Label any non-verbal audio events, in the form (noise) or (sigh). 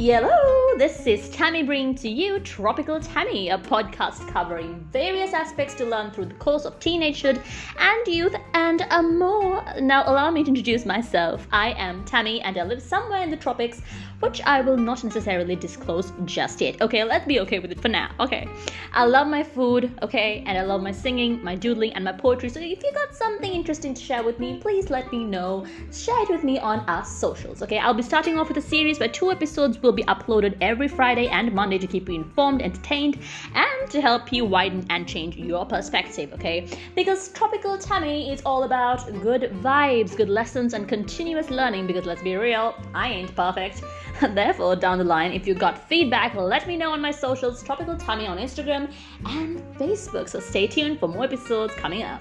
Hello, this is Tammy bringing to you Tropical Tammy, a podcast covering various aspects to learn through the course of teenagehood and youth and a more. Now, allow me to introduce myself. I am Tammy and I live somewhere in the tropics, which I will not necessarily disclose just yet. Okay, let's be okay with it for now. Okay, I love my food, okay, and I love my singing, my doodling, and my poetry. So if you got something interesting to share with me, please let me know. Share it with me on our socials, okay? I'll be starting off with a series where two episodes will be uploaded every Friday and Monday to keep you informed, entertained, and to help you widen and change your perspective, okay? Because Tropical Tammy is all about good vibes, good lessons, and continuous learning. Because let's be real, I ain't perfect. (laughs) Therefore, down the line, if you got feedback, let me know on my socials, Tropical Tammy on Instagram and Facebook. So stay tuned for more episodes coming up.